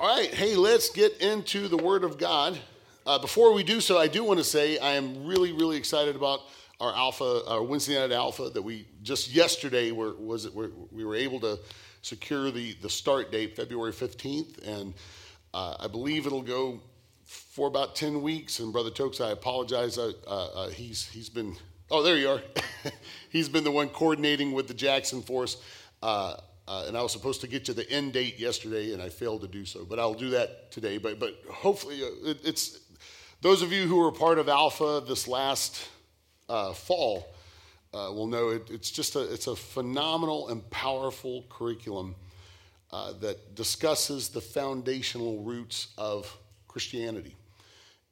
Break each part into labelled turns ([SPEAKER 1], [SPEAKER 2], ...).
[SPEAKER 1] All right, hey, let's get into the Word of God. Uh, before we do so, I do want to say I am really, really excited about our Alpha, our Wednesday night Alpha that we just yesterday were was it we were able to secure the the start date, February fifteenth, and uh, I believe it'll go for about ten weeks. And Brother Tokes, I apologize. Uh, uh, he's he's been oh there you are. he's been the one coordinating with the Jackson Force. Uh, uh, and I was supposed to get to the end date yesterday, and I failed to do so. But I'll do that today. But but hopefully, uh, it, it's those of you who were part of Alpha this last uh, fall uh, will know it, it's just a it's a phenomenal and powerful curriculum uh, that discusses the foundational roots of Christianity,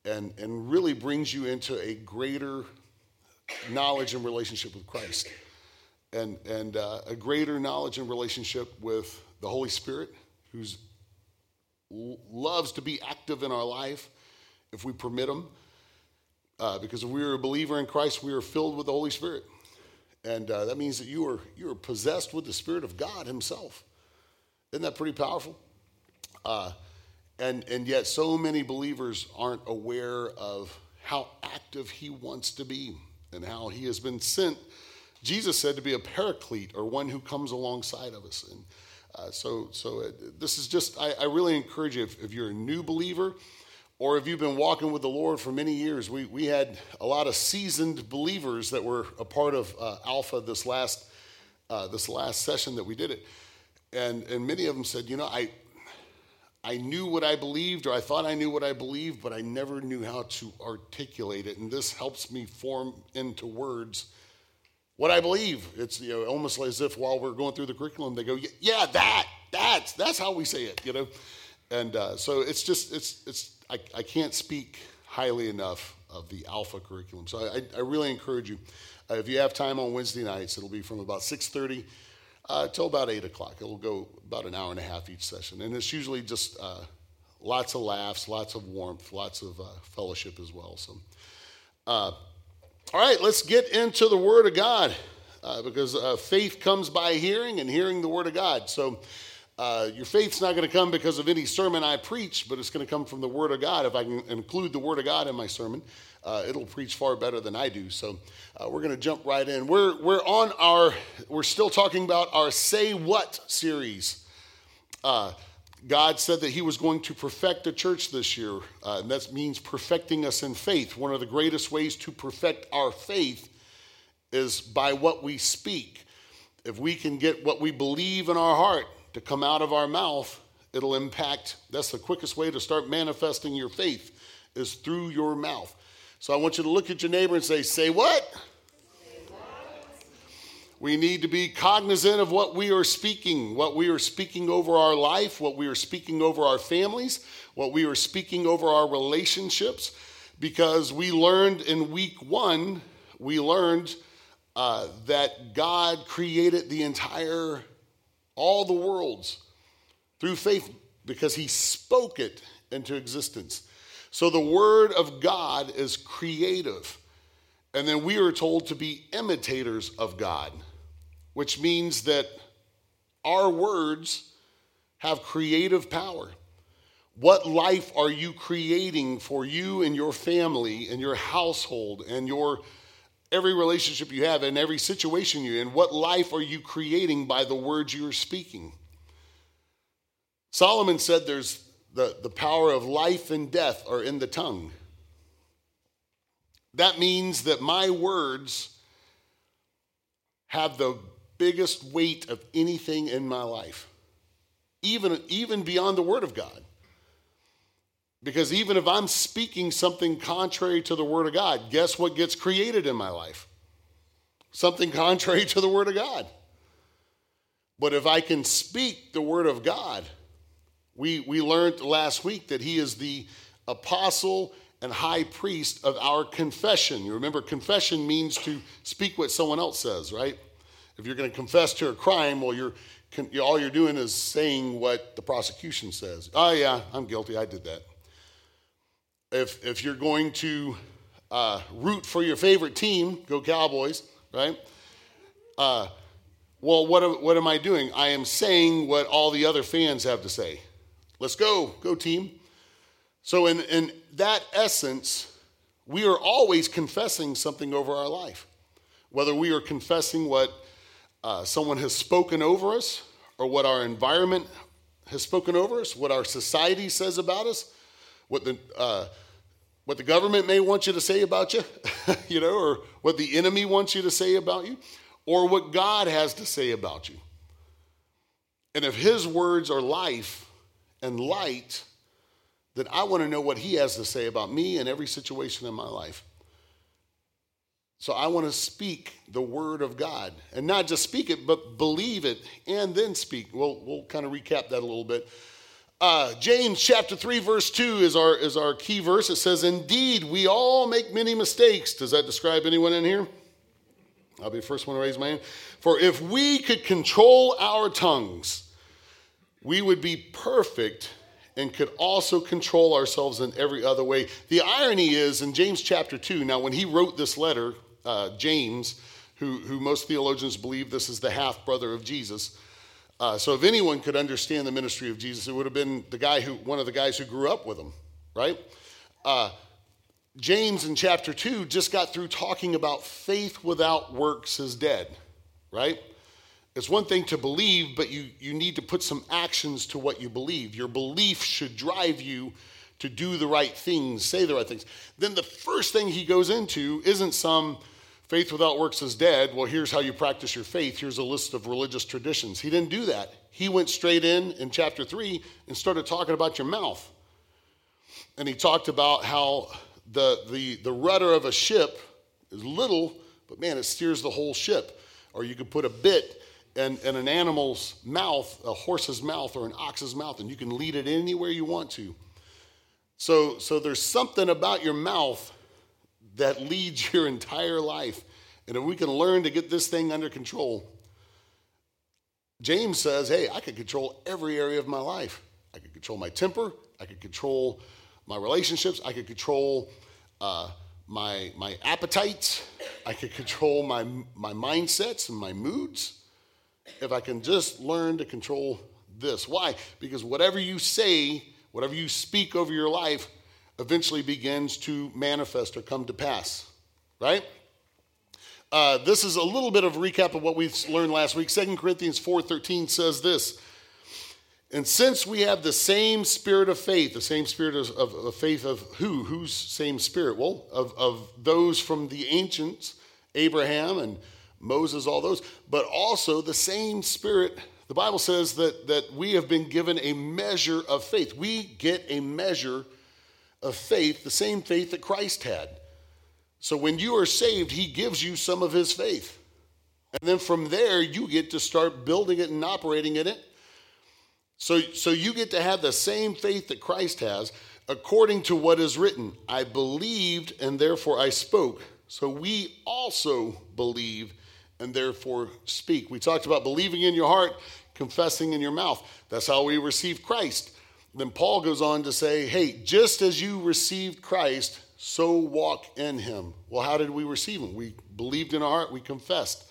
[SPEAKER 1] and and really brings you into a greater knowledge and relationship with Christ and, and uh, a greater knowledge and relationship with the Holy Spirit, who loves to be active in our life if we permit him. Uh, because if we are a believer in Christ, we are filled with the Holy Spirit. And uh, that means that you are, you are possessed with the Spirit of God Himself. Isn't that pretty powerful? Uh, and, and yet, so many believers aren't aware of how active He wants to be and how He has been sent Jesus said to be a paraclete or one who comes alongside of us. And uh, so, so it, uh, this is just, I, I really encourage you, if, if, you're a new believer or if you've been walking with the Lord for many years, we, we had a lot of seasoned believers that were a part of uh, Alpha this last, uh, this last session that we did it. And, and many of them said, you know, I, I knew what I believed, or I thought I knew what I believed, but I never knew how to articulate it. And this helps me form into words what I believe. It's you know, almost as if while we're going through the curriculum, they go, "Yeah, that, that's that's how we say it," you know. And uh, so it's just it's it's I, I can't speak highly enough of the Alpha curriculum. So I, I really encourage you, uh, if you have time on Wednesday nights, it'll be from about six thirty uh, till about eight o'clock. It'll go about an hour and a half each session, and it's usually just uh, lots of laughs, lots of warmth, lots of uh, fellowship as well. So. Uh, all right, let's get into the Word of God uh, because uh, faith comes by hearing and hearing the Word of God. So uh, your faith's not going to come because of any sermon I preach, but it's going to come from the Word of God. If I can include the Word of God in my sermon, uh, it'll preach far better than I do. So uh, we're going to jump right in. We're, we're on our, we're still talking about our Say What series. God said that He was going to perfect the church this year, uh, and that means perfecting us in faith. One of the greatest ways to perfect our faith is by what we speak. If we can get what we believe in our heart to come out of our mouth, it'll impact. That's the quickest way to start manifesting your faith is through your mouth. So I want you to look at your neighbor and say, Say what? We need to be cognizant of what we are speaking, what we are speaking over our life, what we are speaking over our families, what we are speaking over our relationships, because we learned in week one, we learned uh, that God created the entire, all the worlds through faith because he spoke it into existence. So the word of God is creative. And then we are told to be imitators of God which means that our words have creative power. What life are you creating for you and your family and your household and your every relationship you have and every situation you're in? What life are you creating by the words you're speaking? Solomon said there's the, the power of life and death are in the tongue. That means that my words have the biggest weight of anything in my life, even, even beyond the Word of God. Because even if I'm speaking something contrary to the Word of God, guess what gets created in my life? Something contrary to the Word of God. But if I can speak the Word of God, we, we learned last week that He is the apostle and high priest of our confession. You remember, confession means to speak what someone else says, right? If you're going to confess to a crime, well, you're, all you're doing is saying what the prosecution says. Oh, yeah, I'm guilty. I did that. If, if you're going to uh, root for your favorite team, go Cowboys, right? Uh, well, what, what am I doing? I am saying what all the other fans have to say. Let's go, go team. So, in, in that essence, we are always confessing something over our life. Whether we are confessing what uh, someone has spoken over us, or what our environment has spoken over us, what our society says about us, what the uh, what the government may want you to say about you, you know, or what the enemy wants you to say about you, or what God has to say about you. And if His words are life and light, then I want to know what He has to say about me and every situation in my life. So I want to speak the word of God and not just speak it, but believe it and then speak. We'll, we'll kind of recap that a little bit. Uh, James chapter 3, verse 2 is our, is our key verse. It says, Indeed, we all make many mistakes. Does that describe anyone in here? I'll be the first one to raise my hand. For if we could control our tongues, we would be perfect and could also control ourselves in every other way. The irony is in James chapter 2, now, when he wrote this letter, uh, James, who, who most theologians believe this is the half brother of Jesus, uh, so if anyone could understand the ministry of Jesus, it would have been the guy who, one of the guys who grew up with him, right? Uh, James in chapter two just got through talking about faith without works is dead, right? It's one thing to believe, but you, you need to put some actions to what you believe. Your belief should drive you to do the right things, say the right things. Then the first thing he goes into isn't some Faith without works is dead. Well, here's how you practice your faith. Here's a list of religious traditions. He didn't do that. He went straight in in chapter 3 and started talking about your mouth. And he talked about how the, the, the rudder of a ship is little, but man, it steers the whole ship. Or you could put a bit in, in an animal's mouth, a horse's mouth or an ox's mouth, and you can lead it anywhere you want to. So, so there's something about your mouth that leads your entire life. And if we can learn to get this thing under control, James says, hey, I can control every area of my life. I can control my temper, I can control my relationships, I can control uh, my, my appetites, I can control my, my mindsets and my moods. If I can just learn to control this. Why? Because whatever you say, whatever you speak over your life, eventually begins to manifest or come to pass, right? Uh, this is a little bit of a recap of what we learned last week. 2 Corinthians 4.13 says this, and since we have the same spirit of faith, the same spirit of, of, of faith of who? Whose same spirit? Well, of, of those from the ancients, Abraham and Moses, all those, but also the same spirit. The Bible says that, that we have been given a measure of faith. We get a measure of faith, the same faith that Christ had. So when you are saved, he gives you some of his faith. And then from there, you get to start building it and operating in it. So, so you get to have the same faith that Christ has according to what is written. I believed and therefore I spoke. So we also believe and therefore speak. We talked about believing in your heart, confessing in your mouth. That's how we receive Christ. Then Paul goes on to say, hey, just as you received Christ, so walk in him. Well, how did we receive him? We believed in our heart, we confessed.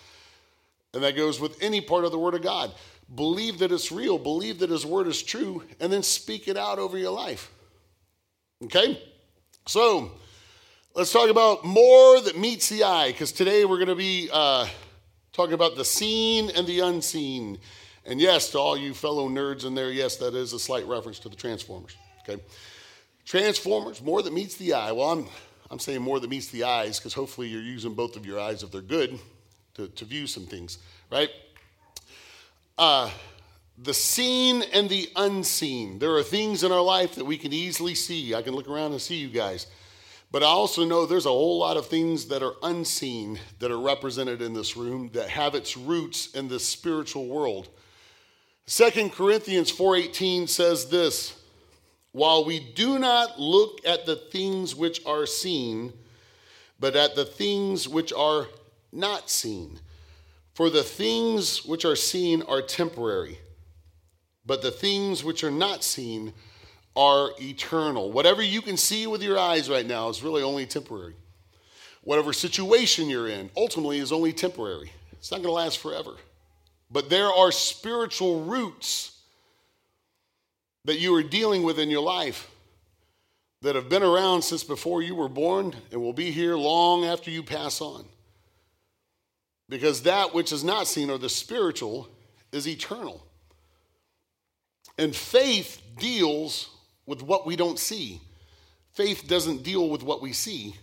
[SPEAKER 1] And that goes with any part of the Word of God. Believe that it's real, believe that His Word is true, and then speak it out over your life. Okay? So, let's talk about more that meets the eye, because today we're going to be uh, talking about the seen and the unseen. And yes, to all you fellow nerds in there, yes, that is a slight reference to the Transformers. Okay, Transformers, more that meets the eye. Well, I'm I'm saying more that meets the eyes because hopefully you're using both of your eyes if they're good to, to view some things, right? Uh, the seen and the unseen. There are things in our life that we can easily see. I can look around and see you guys. But I also know there's a whole lot of things that are unseen that are represented in this room that have its roots in the spiritual world. Second Corinthians 4:18 says this, while we do not look at the things which are seen, but at the things which are not seen. For the things which are seen are temporary, but the things which are not seen are eternal. Whatever you can see with your eyes right now is really only temporary. Whatever situation you're in ultimately is only temporary. It's not going to last forever. But there are spiritual roots that you are dealing with in your life that have been around since before you were born and will be here long after you pass on. Because that which is not seen, or the spiritual, is eternal. And faith deals with what we don't see. Faith doesn't deal with what we see.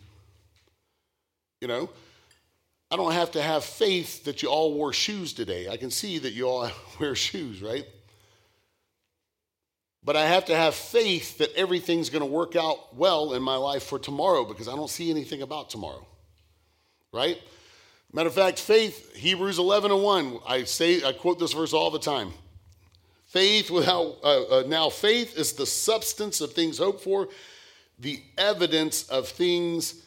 [SPEAKER 1] You know, I don't have to have faith that you all wore shoes today. I can see that you all wear shoes, right? But I have to have faith that everything's going to work out well in my life for tomorrow because I don't see anything about tomorrow. Right? Matter of fact, faith, Hebrews 11 and 1, I say, I quote this verse all the time. Faith without, uh, uh, now faith is the substance of things hoped for, the evidence of things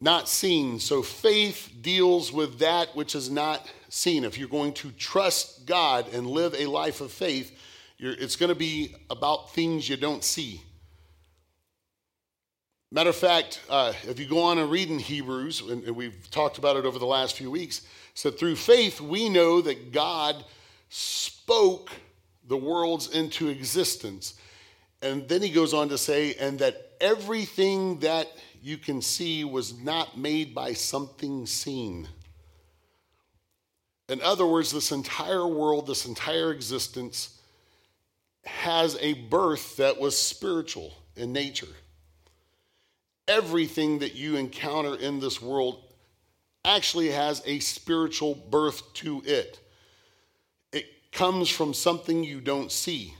[SPEAKER 1] not seen. So faith deals with that which is not seen. If you're going to trust God and live a life of faith, it's going to be about things you don't see. Matter of fact, uh, if you go on and read in Hebrews, and, we've talked about it over the last few weeks, said through faith we know that God spoke the worlds into existence. And then he goes on to say, and that everything that you can see was not made by something seen. In other words, this entire world, this entire existence, has a birth that was spiritual in nature. Everything that you encounter in this world actually has a spiritual birth to it. It comes from something you don't see.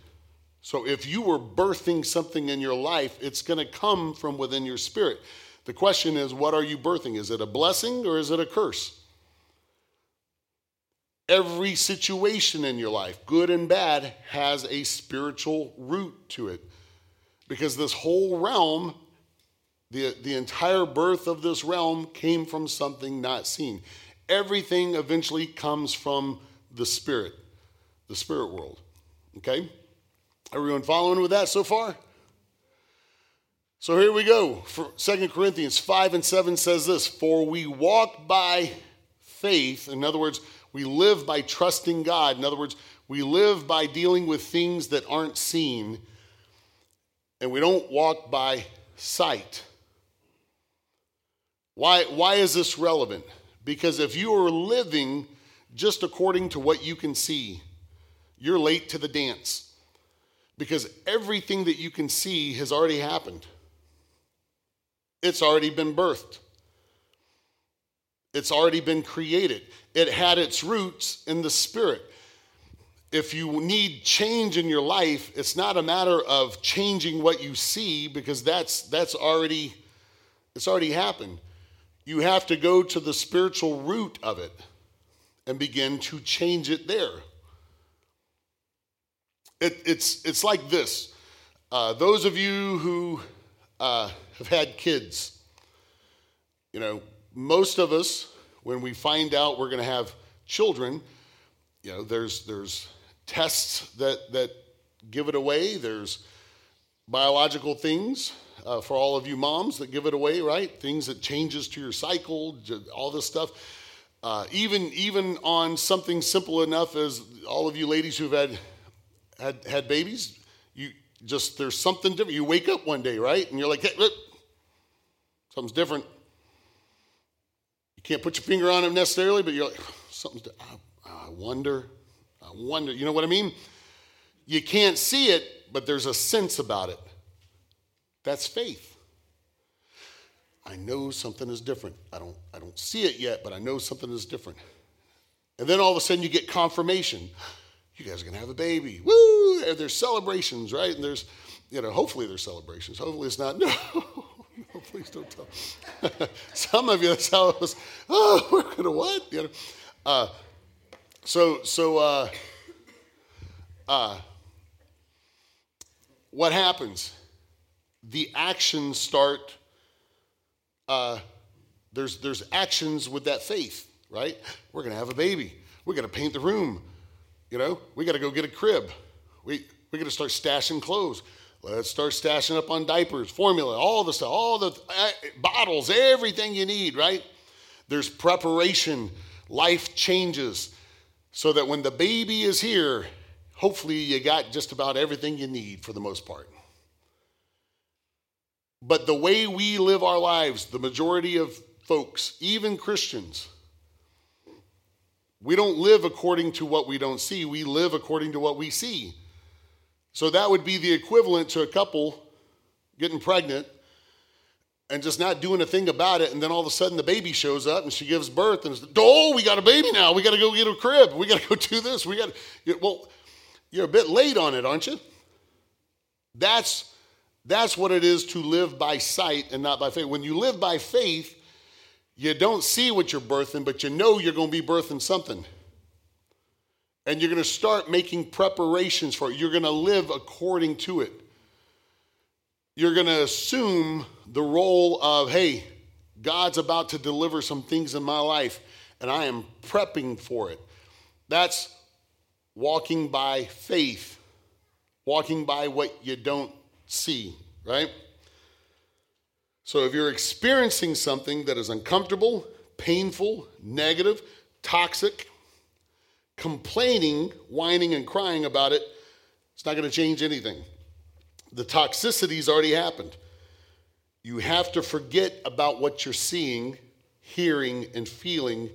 [SPEAKER 1] So if you were birthing something in your life, it's going to come from within your spirit. The question is, what are you birthing? Is it a blessing or is it a curse? Every situation in your life, good and bad, has a spiritual root to it. Because this whole realm, the, the entire birth of this realm came from something not seen. Everything eventually comes from the spirit, the spirit world. Okay? Everyone following with that so far? So here we go. 2 Corinthians 5 and 7 says this For we walk by faith, in other words, we live by trusting God. In other words, we live by dealing with things that aren't seen, and we don't walk by sight. Why, why is this relevant? Because if you are living just according to what you can see, you're late to the dance. Because everything that you can see has already happened, it's already been birthed. It's already been created. It had its roots in the spirit. If you need change in your life, it's not a matter of changing what you see because that's that's already it's already happened. You have to go to the spiritual root of it and begin to change it there. It, it's, it's like this. Uh, those of you who uh, have had kids, you know, most of us, when we find out we're going to have children, you know, there's there's tests that that give it away. There's biological things uh, for all of you moms that give it away, right? Things that changes to your cycle, all this stuff. Uh, even even on something simple enough as all of you ladies who've had had had babies, you just there's something different. You wake up one day, right, and you're like, hey, look, something's different. You can't put your finger on it necessarily, but you're like, something's, I, I wonder, I wonder. You know what I mean? You can't see it, but there's a sense about it. That's faith. I know something is different. I don't, I don't see it yet, but I know something is different. And then all of a sudden you get confirmation. You guys are gonna have a baby. Woo! There's celebrations, right? And there's, you know, hopefully there's celebrations. Hopefully it's not, no. no, please don't tell. Some of you, that's how it was. Oh, we're gonna what? You know. Uh, so so uh, uh, what happens? The actions start. Uh, there's there's actions with that faith, right? We're gonna have a baby. We're gonna paint the room. You know, we got to go get a crib. We we got to start stashing clothes. Let's start stashing up on diapers, formula, all the stuff, all the uh, bottles, everything you need, right? There's preparation, life changes, so that when the baby is here, hopefully you got just about everything you need for the most part. But the way we live our lives, the majority of folks, even Christians, we don't live according to what we don't see. We live according to what we see. So that would be the equivalent to a couple getting pregnant and just not doing a thing about it. And then all of a sudden the baby shows up and she gives birth and it's, oh, we got a baby now. We got to go get a crib. We got to go do this. We got well, you're a bit late on it, aren't you? That's, that's what it is to live by sight and not by faith. When you live by faith, you don't see what you're birthing, but you know you're going to be birthing something. And you're going to start making preparations for it. You're going to live according to it. You're going to assume the role of, hey, God's about to deliver some things in my life, and I am prepping for it. That's walking by faith, walking by what you don't see, right? So if you're experiencing something that is uncomfortable, painful, negative, toxic, complaining, whining, and crying about it, it's not going to change anything. The toxicity's already happened. You have to forget about what you're seeing, hearing, and feeling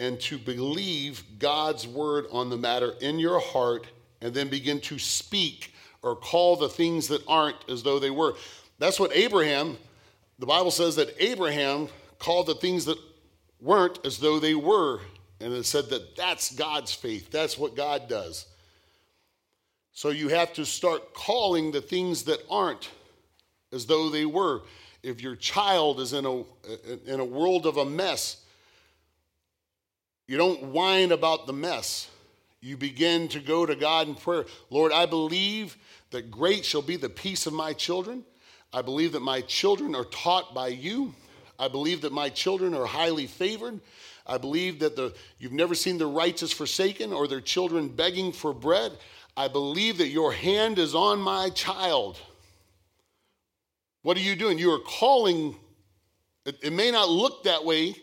[SPEAKER 1] and to believe God's word on the matter in your heart and then begin to speak or call the things that aren't as though they were. That's what Abraham, the Bible says that Abraham called the things that weren't as though they were. And it said that that's God's faith. That's what God does. So you have to start calling the things that aren't as though they were. If your child is in a, in a world of a mess, you don't whine about the mess. You begin to go to God in prayer. Lord, I believe that great shall be the peace of my children. I believe that my children are taught by you. I believe that my children are highly favored. I believe that the, you've never seen the righteous forsaken or their children begging for bread. I believe that your hand is on my child. What are you doing? You are calling, it, it may not look that way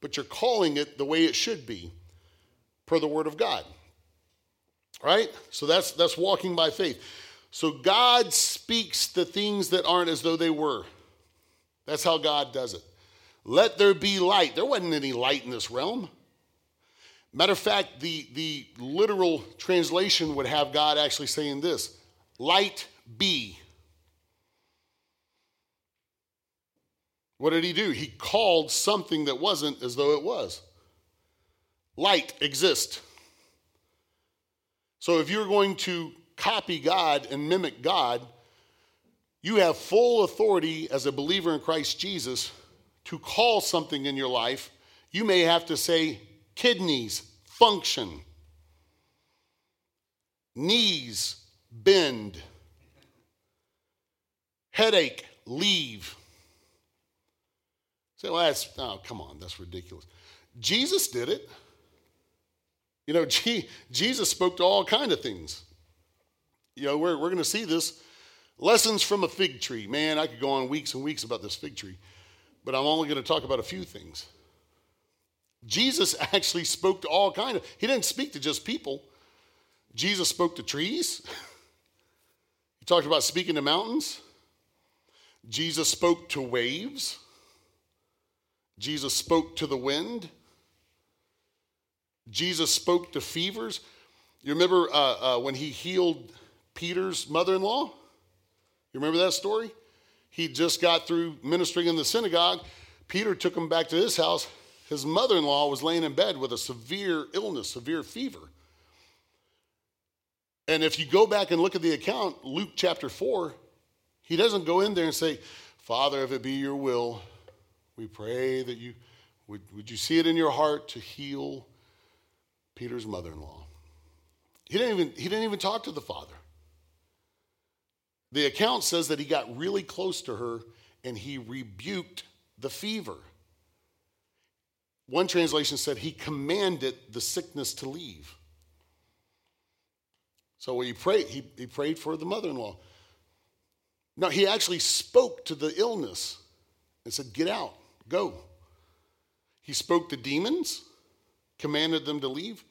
[SPEAKER 1] but you're calling it the way it should be per the word of God. Right? So that's that's walking by faith. So God speaks the things that aren't as though they were. That's how God does it. Let there be light. There wasn't any light in this realm. Matter of fact, the, the literal translation would have God actually saying this light be. What did he do? He called something that wasn't as though it was. Light exist. So if you're going to copy God and mimic God, you have full authority as a believer in Christ Jesus to call something in your life. You may have to say, kidneys, function, knees, bend, headache, leave. Say, well, that's, oh, come on, that's ridiculous. Jesus did it. You know, Jesus spoke to all kind of things. You know, we're, we're going to see this. Lessons from a fig tree. Man, I could go on weeks and weeks about this fig tree, but I'm only going to talk about a few things. Jesus actually spoke to all kind of, he didn't speak to just people. Jesus spoke to trees. he talked about speaking to mountains. Jesus spoke to waves. Jesus spoke to the wind. Jesus spoke to fevers. You remember uh, uh, when he healed Peter's mother in law? You remember that story? He just got through ministering in the synagogue. Peter took him back to his house. His mother in law was laying in bed with a severe illness, severe fever. And if you go back and look at the account, Luke chapter 4, he doesn't go in there and say, Father, if it be your will, we pray that you would, would you see it in your heart to heal Peter's mother-in-law. He didn't even he didn't even talk to the father. The account says that he got really close to her and he rebuked the fever. One translation said he commanded the sickness to leave. So he prayed, he, he prayed for the mother-in-law. No, he actually spoke to the illness and said, Get out. Go. He spoke to demons, commanded them to leave.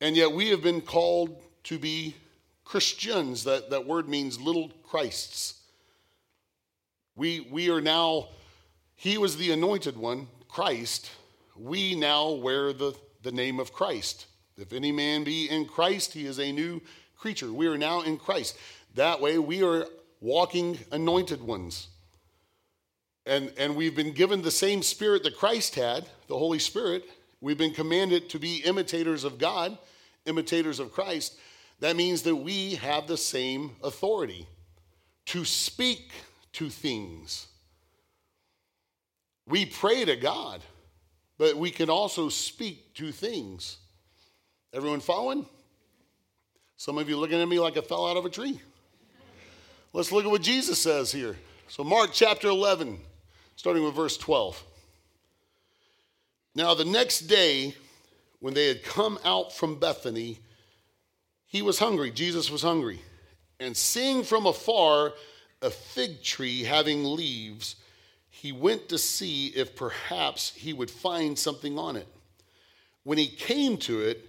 [SPEAKER 1] And yet we have been called to be Christians. That, that word means little Christs. We, we are now, he was the anointed one, Christ. We now wear the, the name of Christ. If any man be in Christ, he is a new creature. We are now in Christ. That way, we are walking anointed ones. And, and we've been given the same spirit that Christ had, the Holy Spirit. We've been commanded to be imitators of God, imitators of Christ. That means that we have the same authority to speak to things. We pray to God, but we can also speak to things. Everyone following? Some of you looking at me like I fell out of a tree. Let's look at what Jesus says here. So, Mark chapter 11, starting with verse 12. Now, the next day, when they had come out from Bethany, he was hungry. Jesus was hungry. And seeing from afar a fig tree having leaves, he went to see if perhaps he would find something on it. When he came to it,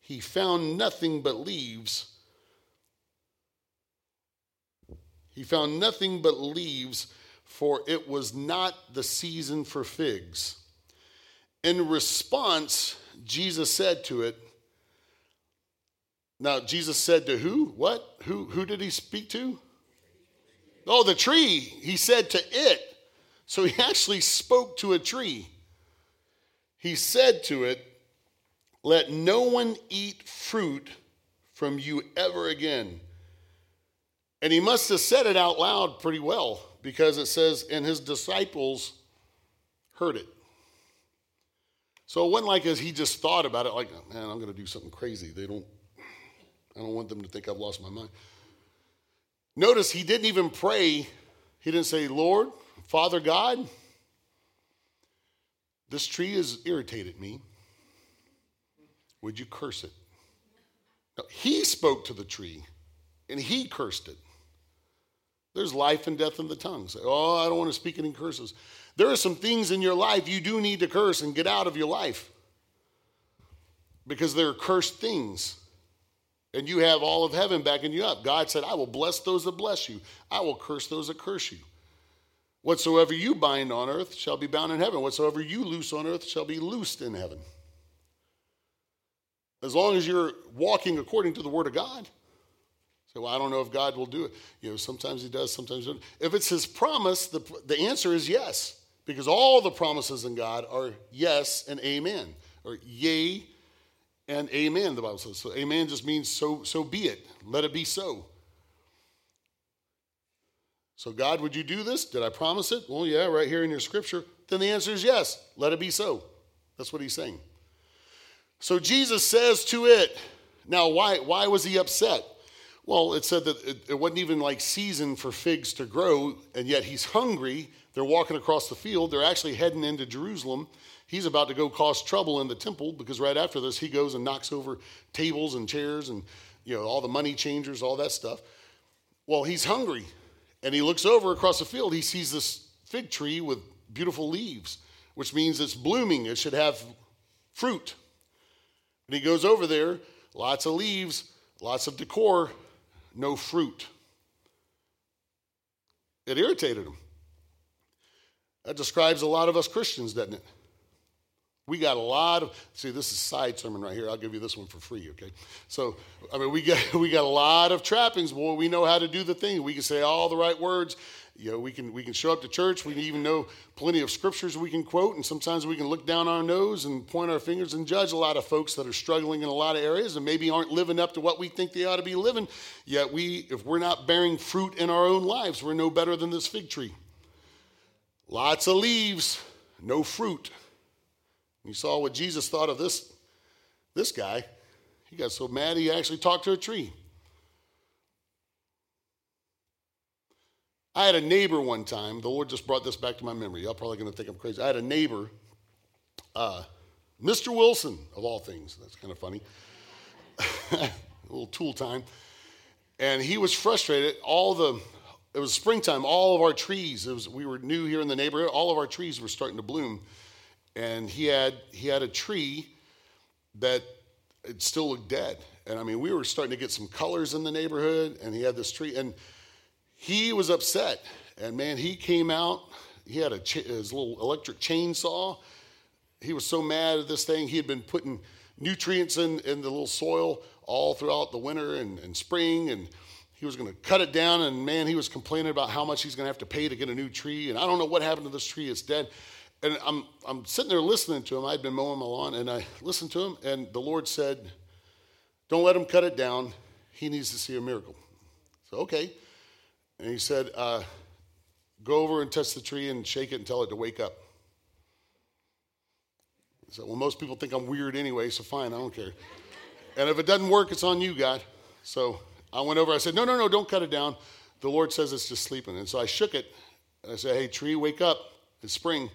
[SPEAKER 1] he found nothing but leaves. He found nothing but leaves, for it was not the season for figs. In response, Jesus said to it, now, Jesus said to who? What? Who, who did he speak to? Oh, the tree. He said to it. So he actually spoke to a tree. He said to it, Let no one eat fruit from you ever again. And he must have said it out loud pretty well because it says, And his disciples heard it. So it wasn't like as he just thought about it, like, man, I'm going to do something crazy. They don't I don't want them to think I've lost my mind. Notice he didn't even pray. He didn't say, Lord, Father God, this tree has irritated me. Would you curse it? No, he spoke to the tree and he cursed it. There's life and death in the tongue. Say, oh, I don't want to speak any curses. There are some things in your life you do need to curse and get out of your life because they're cursed things and you have all of heaven backing you up. God said, I will bless those that bless you, I will curse those that curse you. Whatsoever you bind on earth shall be bound in heaven. Whatsoever you loose on earth shall be loosed in heaven. As long as you're walking according to the word of God. So well, I don't know if God will do it. You know, sometimes he does, sometimes he doesn't. If it's his promise, the, the answer is yes. Because all the promises in God are yes and amen. Or yea and amen, the Bible says. So amen just means so, so be it. Let it be so. So, God, would you do this? Did I promise it? Well, yeah, right here in your scripture. Then the answer is yes. Let it be so. That's what he's saying. So Jesus says to it, now why, why was he upset? Well, it said that it, it wasn't even like season for figs to grow, and yet he's hungry. They're walking across the field. They're actually heading into Jerusalem he's about to go cause trouble in the temple because right after this, he goes and knocks over tables and chairs and you know all the money changers, all that stuff. Well, he's hungry, and he looks over across the field. He sees this fig tree with beautiful leaves, which means it's blooming. It should have fruit. And he goes over there, lots of leaves, lots of decor, no fruit. It irritated him. That describes a lot of us Christians, doesn't it? We got a lot of see. This is side sermon right here. I'll give you this one for free, okay? So, I mean, we got we got a lot of trappings. Boy, we know how to do the thing. We can say all the right words. You know, we can we can show up to church. We even know plenty of scriptures we can quote, and sometimes we can look down our nose and point our fingers and judge a lot of folks that are struggling in a lot of areas and maybe aren't living up to what we think they ought to be living. Yet we, if we're not bearing fruit in our own lives, we're no better than this fig tree. Lots of leaves, no fruit. You saw what Jesus thought of this, this guy. He got so mad he actually talked to a tree. I had a neighbor one time. The Lord just brought this back to my memory. Y'all probably going to think I'm crazy. I had a neighbor, uh, Mr. Wilson, of all things. That's kind of funny. a little tool time. And he was frustrated. All the, it was springtime. All of our trees, was, we were new here in the neighborhood. All of our trees were starting to bloom and he had he had a tree that it still looked dead. And I mean, we were starting to get some colors in the neighborhood, and he had this tree, and he was upset. And man, he came out. He had a his little electric chainsaw. He was so mad at this thing. He had been putting nutrients in, in the little soil all throughout the winter and, and spring, and he was going to cut it down. And man, he was complaining about how much he's going to have to pay to get a new tree. And I don't know what happened to this tree. It's dead. And I'm, I'm sitting there listening to him. I'd been mowing my lawn, and I listened to him, and the Lord said, Don't let him cut it down. He needs to see a miracle. So, okay. And he said, uh, Go over and touch the tree and shake it and tell it to wake up. I said, Well, most people think I'm weird anyway, so fine, I don't care. And if it doesn't work, it's on you, God. So I went over, I said, No, no, no, don't cut it down. The Lord says it's just sleeping. And so I shook it. And I said, Hey, tree, wake up. It's spring.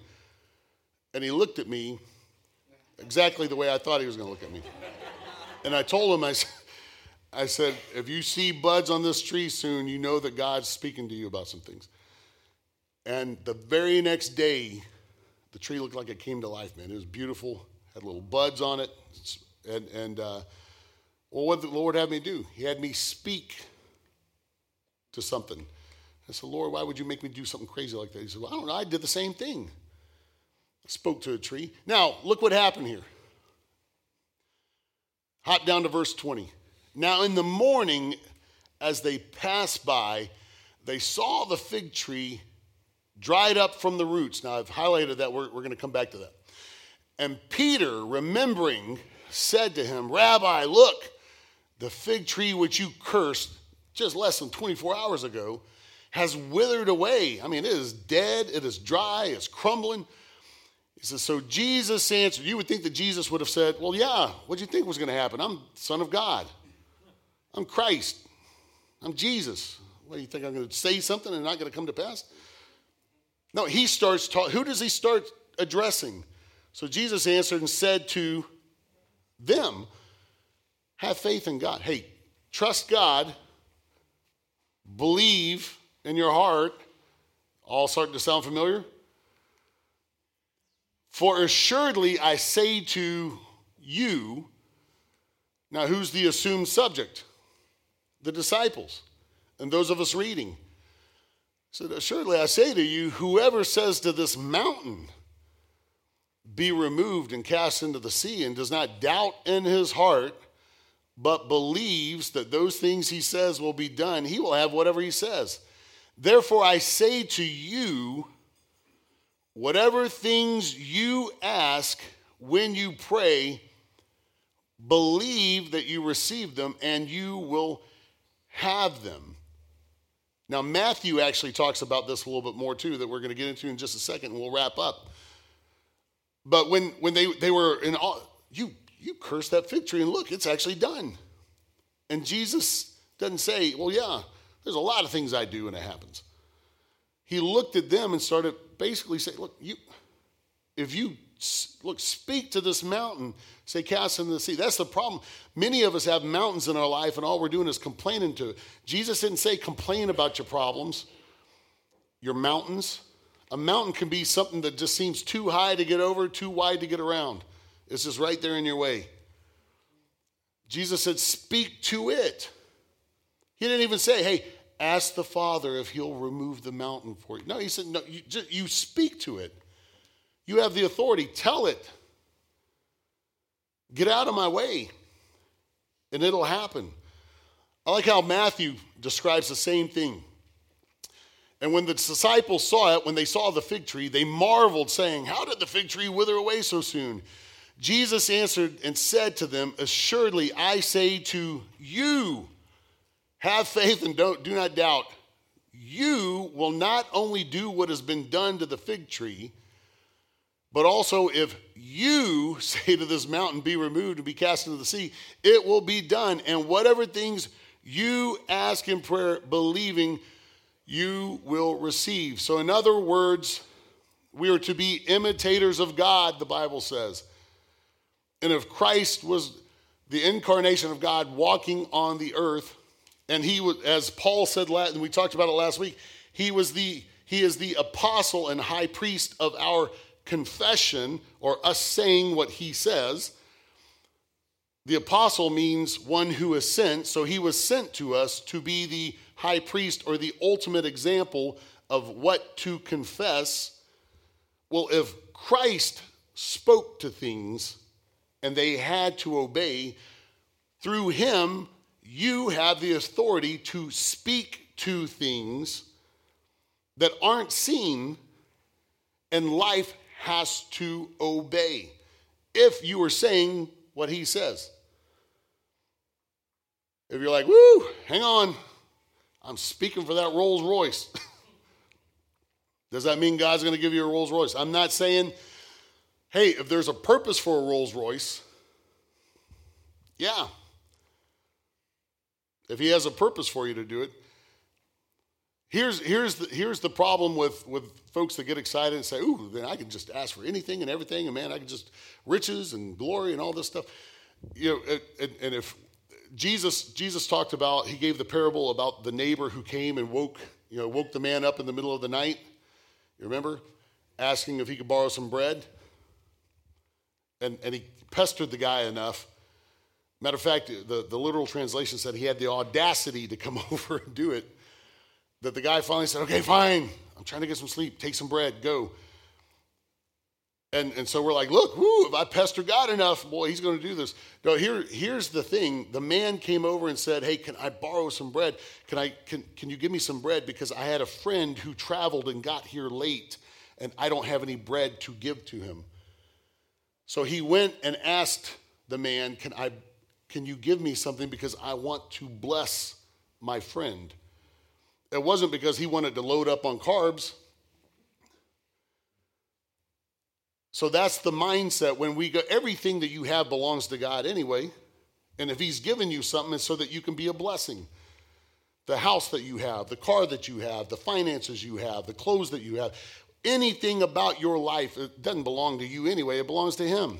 [SPEAKER 1] And he looked at me exactly the way I thought he was going to look at me. And I told him, I said, I said, if you see buds on this tree soon, you know that God's speaking to you about some things. And the very next day, the tree looked like it came to life, man. It was beautiful, had little buds on it. And, and uh, well, what did the Lord have me do? He had me speak to something. I said, Lord, why would you make me do something crazy like that? He said, Well, I don't know. I did the same thing. I spoke to a tree. Now, look what happened here. Hop down to verse 20. Now, in the morning, as they passed by, they saw the fig tree dried up from the roots. Now, I've highlighted that. We're, we're going to come back to that. And Peter, remembering, said to him, Rabbi, look, the fig tree which you cursed just less than 24 hours ago has withered away. I mean, it is dead, it is dry, it's crumbling. He says, So Jesus answered. You would think that Jesus would have said, Well, yeah, what do you think was going to happen? I'm Son of God. I'm Christ. I'm Jesus. What do you think? I'm going to say something and not going to come to pass? No, he starts talking. Who does he start addressing? So Jesus answered and said to them, Have faith in God. Hey, trust God, believe in your heart. All starting to sound familiar? For assuredly I say to you, now who's the assumed subject? The disciples and those of us reading. So assuredly I say to you, whoever says to this mountain, be removed and cast into the sea, and does not doubt in his heart, but believes that those things he says will be done, he will have whatever he says. Therefore I say to you, Whatever things you ask when you pray, believe that you receive them and you will have them. Now, Matthew actually talks about this a little bit more too, that we're going to get into in just a second, and we'll wrap up. But when, when they, they were in all, you, you curse that fig tree, and look, it's actually done. And Jesus doesn't say, well, yeah, there's a lot of things I do and it happens. He looked at them and started basically say, look, you, if you look, speak to this mountain, say, cast into the sea. That's the problem. Many of us have mountains in our life, and all we're doing is complaining to it. Jesus didn't say complain about your problems, your mountains. A mountain can be something that just seems too high to get over, too wide to get around. It's just right there in your way. Jesus said, speak to it. He didn't even say, hey, ask the Father if He'll remove the mountain for you. No, He said, no, you, just, you speak to it. You have the authority. Tell it. Get out of my way, and it'll happen. I like how Matthew describes the same thing. And when the disciples saw it, when they saw the fig tree, they marveled, saying, How did the fig tree wither away so soon? Jesus answered and said to them, Assuredly, I say to you, have faith and don't, do not doubt. You will not only do what has been done to the fig tree, but also if you say to this mountain, Be removed and be cast into the sea, it will be done. And whatever things you ask in prayer, believing, you will receive. So, in other words, we are to be imitators of God, the Bible says. And if Christ was the incarnation of God walking on the earth, and he was, as Paul said, and we talked about it last week, he was the he is the apostle and high priest of our confession or us saying what he says. The apostle means one who is sent, so he was sent to us to be the high priest or the ultimate example of what to confess. Well, if Christ spoke to things and they had to obey, through him, you have the authority to speak to things that aren't seen, and life has to obey if you are saying what he says. If you're like, woo, hang on, I'm speaking for that Rolls Royce. Does that mean God's going to give you a Rolls Royce? I'm not saying, hey, if there's a purpose for a Rolls Royce, yeah. If he has a purpose for you to do it, Here's, here's, the, here's the problem with, with folks that get excited and say, ooh, then I can just ask for anything and everything, and man, I can just riches and glory and all this stuff. You know, and, and if Jesus, Jesus talked about, he gave the parable about the neighbor who came and woke, you know, woke the man up in the middle of the night. You remember? Asking if he could borrow some bread. And, and he pestered the guy enough. Matter of fact, the, the literal translation said he had the audacity to come over and do it that the guy finally said, okay, fine. I'm trying to get some sleep. Take some bread. Go. And, and so we're like, look, if I pester God enough, boy, he's going to do this. No, here, here's the thing. The man came over and said, hey, can I borrow some bread? Can, I, can, can you give me some bread? Because I had a friend who traveled and got here late, and I don't have any bread to give to him. So he went and asked the man, can, I, can you give me something? Because I want to bless my friend. It wasn't because he wanted to load up on carbs. So that's the mindset when we go, everything that you have belongs to God anyway. And if He's given you something, it's so that you can be a blessing. The house that you have, the car that you have, the finances you have, the clothes that you have, anything about your life, it doesn't belong to you anyway, it belongs to Him.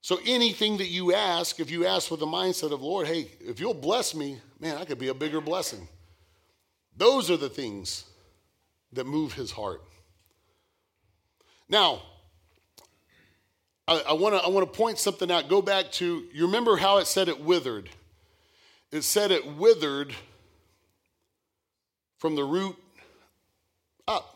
[SPEAKER 1] So anything that you ask, if you ask with the mindset of, Lord, hey, if you'll bless me, man, I could be a bigger blessing. Those are the things that move his heart. Now, I, want to I want to point something out. Go back to you remember how it said it withered. It said it withered from the root up.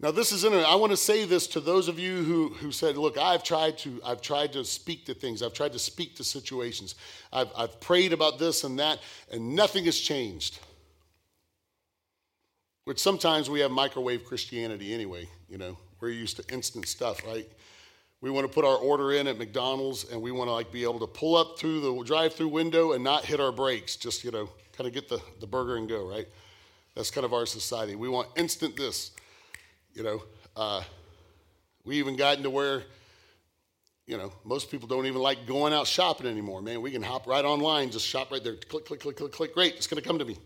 [SPEAKER 1] Now this is interesting. I want to say this to those of you who, who said, look, I've tried to, I've tried to speak to things, I've tried to speak to situations, I've, I've prayed about this and that, and nothing has changed. Which sometimes we have microwave Christianity anyway, you know, we're used to instant stuff, right? We want to put our order in at McDonald's and we want to like be able to pull up through the drive-through window and not hit our brakes, just, you know, kind of get the, the burger and go, right? That's kind of our society. We want instant this. You know, uh, we even got into where, you know, most people don't even like going out shopping anymore. Man, we can hop right online, just shop right there, click, click, click, click, click. Great, it's going to come to me.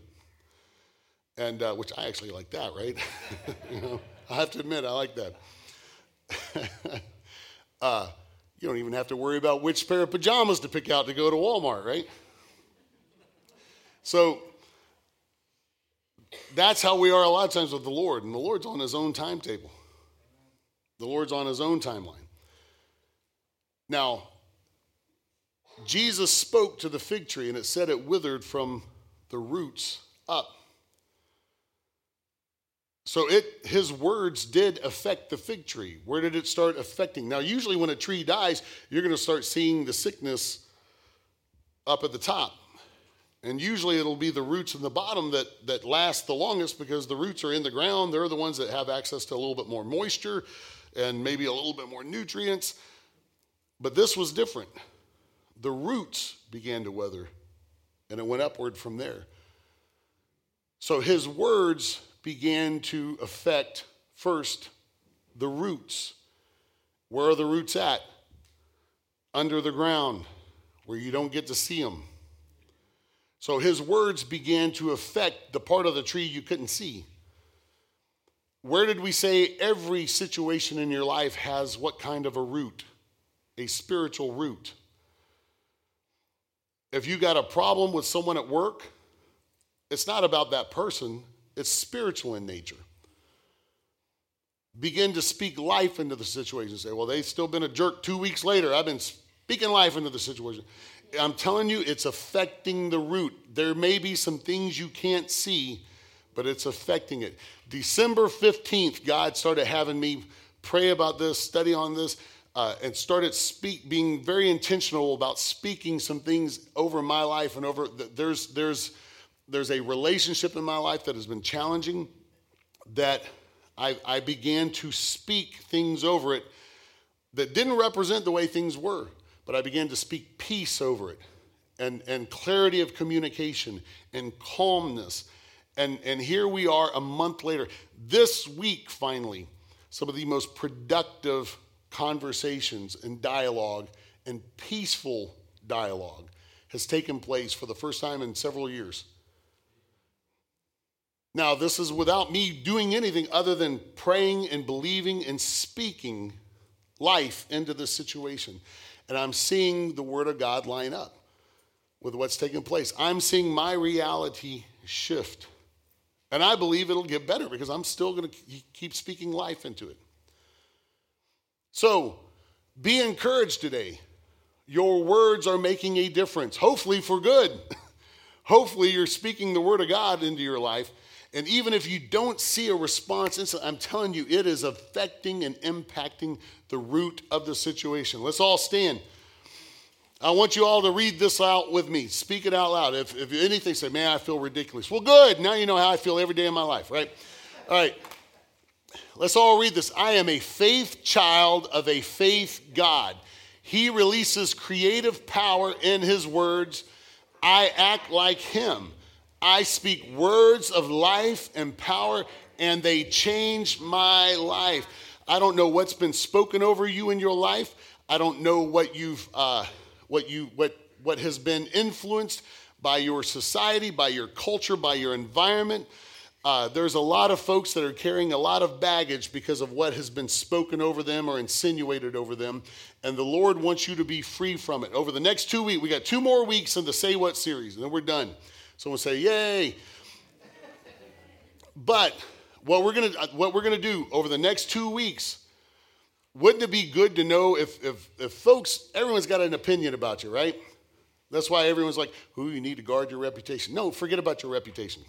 [SPEAKER 1] And uh, which I actually like that, right? you know, I have to admit, I like that. uh, you don't even have to worry about which pair of pajamas to pick out to go to Walmart, right? So that's how we are a lot of times with the Lord, and the Lord's on his own timetable. The Lord's on his own timeline. Now, Jesus spoke to the fig tree, and it said it withered from the roots up. So it his words did affect the fig tree. Where did it start affecting? Now, usually when a tree dies, you're going to start seeing the sickness up at the top. And usually it'll be the roots in the bottom that, that last the longest because the roots are in the ground. They're the ones that have access to a little bit more moisture and maybe a little bit more nutrients. But this was different. The roots began to weather and it went upward from there. So his words began to affect first the roots. Where are the roots at? Under the ground, where you don't get to see them. So his words began to affect the part of the tree you couldn't see. Where did we say every situation in your life has what kind of a root? A spiritual root. If you got a problem with someone at work, it's not about that person, it's spiritual in nature. Begin to speak life into the situation. Say, well, they've still been a jerk two weeks later. I've been speaking life into the situation. I'm telling you, it's affecting the root. There may be some things you can't see, but it's affecting it. December 15th, God started having me pray about this, study on this, uh, and started speak, being very intentional about speaking some things over my life and over. There's there's there's a relationship in my life that has been challenging. That I, I began to speak things over it that didn't represent the way things were, but I began to speak peace over it and, and clarity of communication and calmness. And, and here we are a month later. This week, finally, some of the most productive conversations and dialogue and peaceful dialogue has taken place for the first time in several years. Now, this is without me doing anything other than praying and believing and speaking life into this situation. And I'm seeing the Word of God line up with what's taking place. I'm seeing my reality shift. And I believe it'll get better because I'm still going to keep speaking life into it. So be encouraged today. Your words are making a difference, hopefully for good. hopefully, you're speaking the Word of God into your life and even if you don't see a response I'm telling you, it is affecting and impacting the root of the situation. Let's all stand. I want you all to read this out with me. Speak it out loud. If, if anything, say, man, I feel ridiculous. Well, good. Now you know how I feel every day of my life, right? All right. Let's all read this. I am a faith child of a faith God. He releases creative power in his words. I act like him. I speak words of life and power, and they change my life. I don't know what's been spoken over you in your life. I don't know what you've, uh, what you, what, what has been influenced by your society, by your culture, by your environment. Uh, there's a lot of folks that are carrying a lot of baggage because of what has been spoken over them or insinuated over them. And the Lord wants you to be free from it. Over the next two weeks, we got two more weeks in the Say What series, and then we're done. Someone say, Yay. But what we're gonna uh, what we're gonna do over the next two weeks, wouldn't it be good to know if if if folks, everyone's got an opinion about you, right? That's why everyone's like, who you need to guard your reputation. No, forget about your reputation.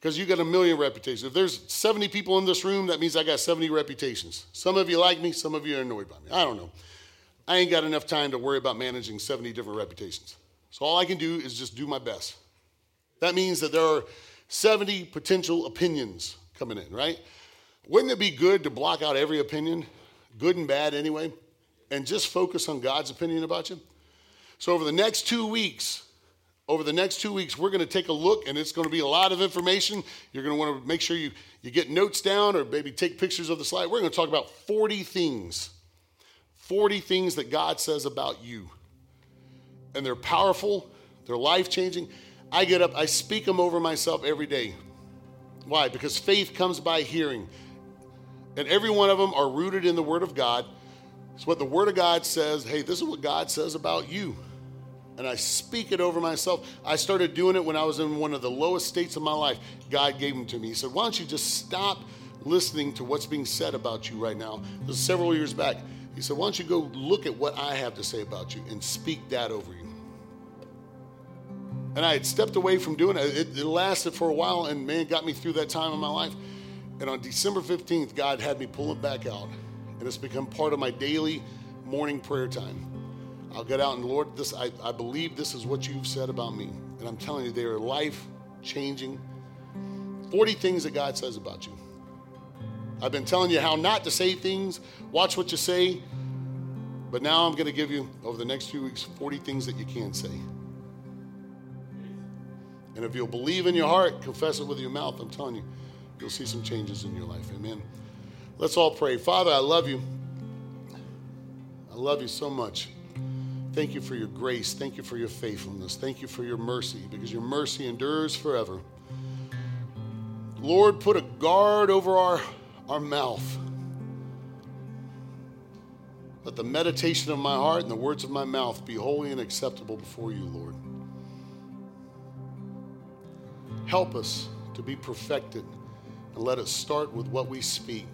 [SPEAKER 1] Because you got a million reputations. If there's 70 people in this room, that means I got 70 reputations. Some of you like me, some of you are annoyed by me. I don't know. I ain't got enough time to worry about managing 70 different reputations. So all I can do is just do my best. That means that there are 70 potential opinions coming in, right? Wouldn't it be good to block out every opinion, good and bad anyway, and just focus on God's opinion about you? So, over the next two weeks, over the next two weeks, we're going to take a look, and it's going to be a lot of information. You're going to want to make sure you, you get notes down or maybe take pictures of the slide. We're going to talk about 40 things, 40 things that God says about you. And they're powerful, they're life changing, I get up, I speak them over myself every day. Why? Because faith comes by hearing. And every one of them are rooted in the Word of God. It's what the Word of God says. Hey, this is what God says about you. And I speak it over myself. I started doing it when I was in one of the lowest states of my life. God gave them to me. He said, Why don't you just stop listening to what's being said about you right now? This is several years back. He said, Why don't you go look at what I have to say about you and speak that over you? And I had stepped away from doing it. it. It lasted for a while, and man, got me through that time in my life. And on December 15th, God had me pull it back out. And it's become part of my daily morning prayer time. I'll get out and Lord, this I, I believe this is what you've said about me. And I'm telling you, they are life changing. 40 things that God says about you. I've been telling you how not to say things, watch what you say. But now I'm going to give you, over the next few weeks, 40 things that you can say. And if you'll believe in your heart, confess it with your mouth, I'm telling you, you'll see some changes in your life. Amen. Let's all pray. Father, I love you. I love you so much. Thank you for your grace. Thank you for your faithfulness. Thank you for your mercy because your mercy endures forever. Lord, put a guard over our, our mouth. Let the meditation of my heart and the words of my mouth be holy and acceptable before you, Lord. Help us to be perfected and let us start with what we speak.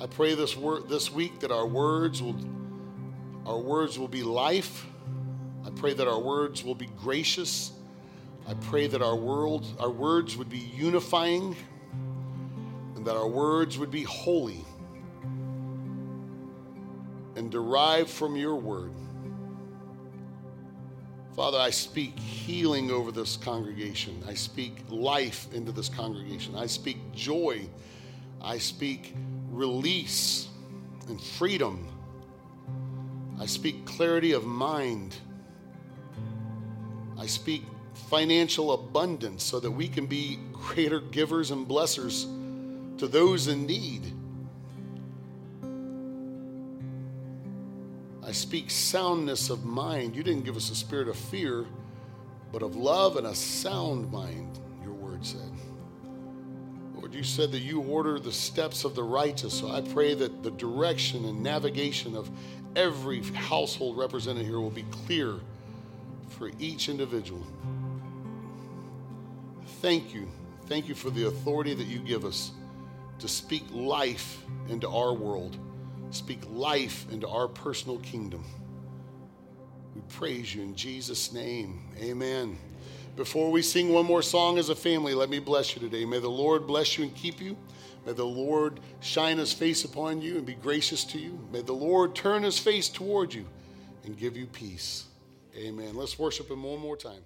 [SPEAKER 1] I pray this, this week that our words will Our words will be life. I pray that our words will be gracious. I pray that our world, our words would be unifying and that our words would be holy and derived from your word. Father, I speak healing over this congregation. I speak life into this congregation. I speak joy. I speak release and freedom. I speak clarity of mind. I speak financial abundance so that we can be greater givers and blessers to those in need. I speak soundness of mind. You didn't give us a spirit of fear, but of love and a sound mind, your word said. Lord, you said that you order the steps of the righteous. So I pray that the direction and navigation of every household represented here will be clear for each individual. Thank you. Thank you for the authority that you give us to speak life into our world speak life into our personal kingdom. We praise you in Jesus' name. Amen. Before we sing one more song as a family, let me bless you today. May the Lord bless you and keep you. May the Lord shine his face upon you and be gracious to you. May the Lord turn his face toward you and give you peace. Amen. Let's worship him one more time.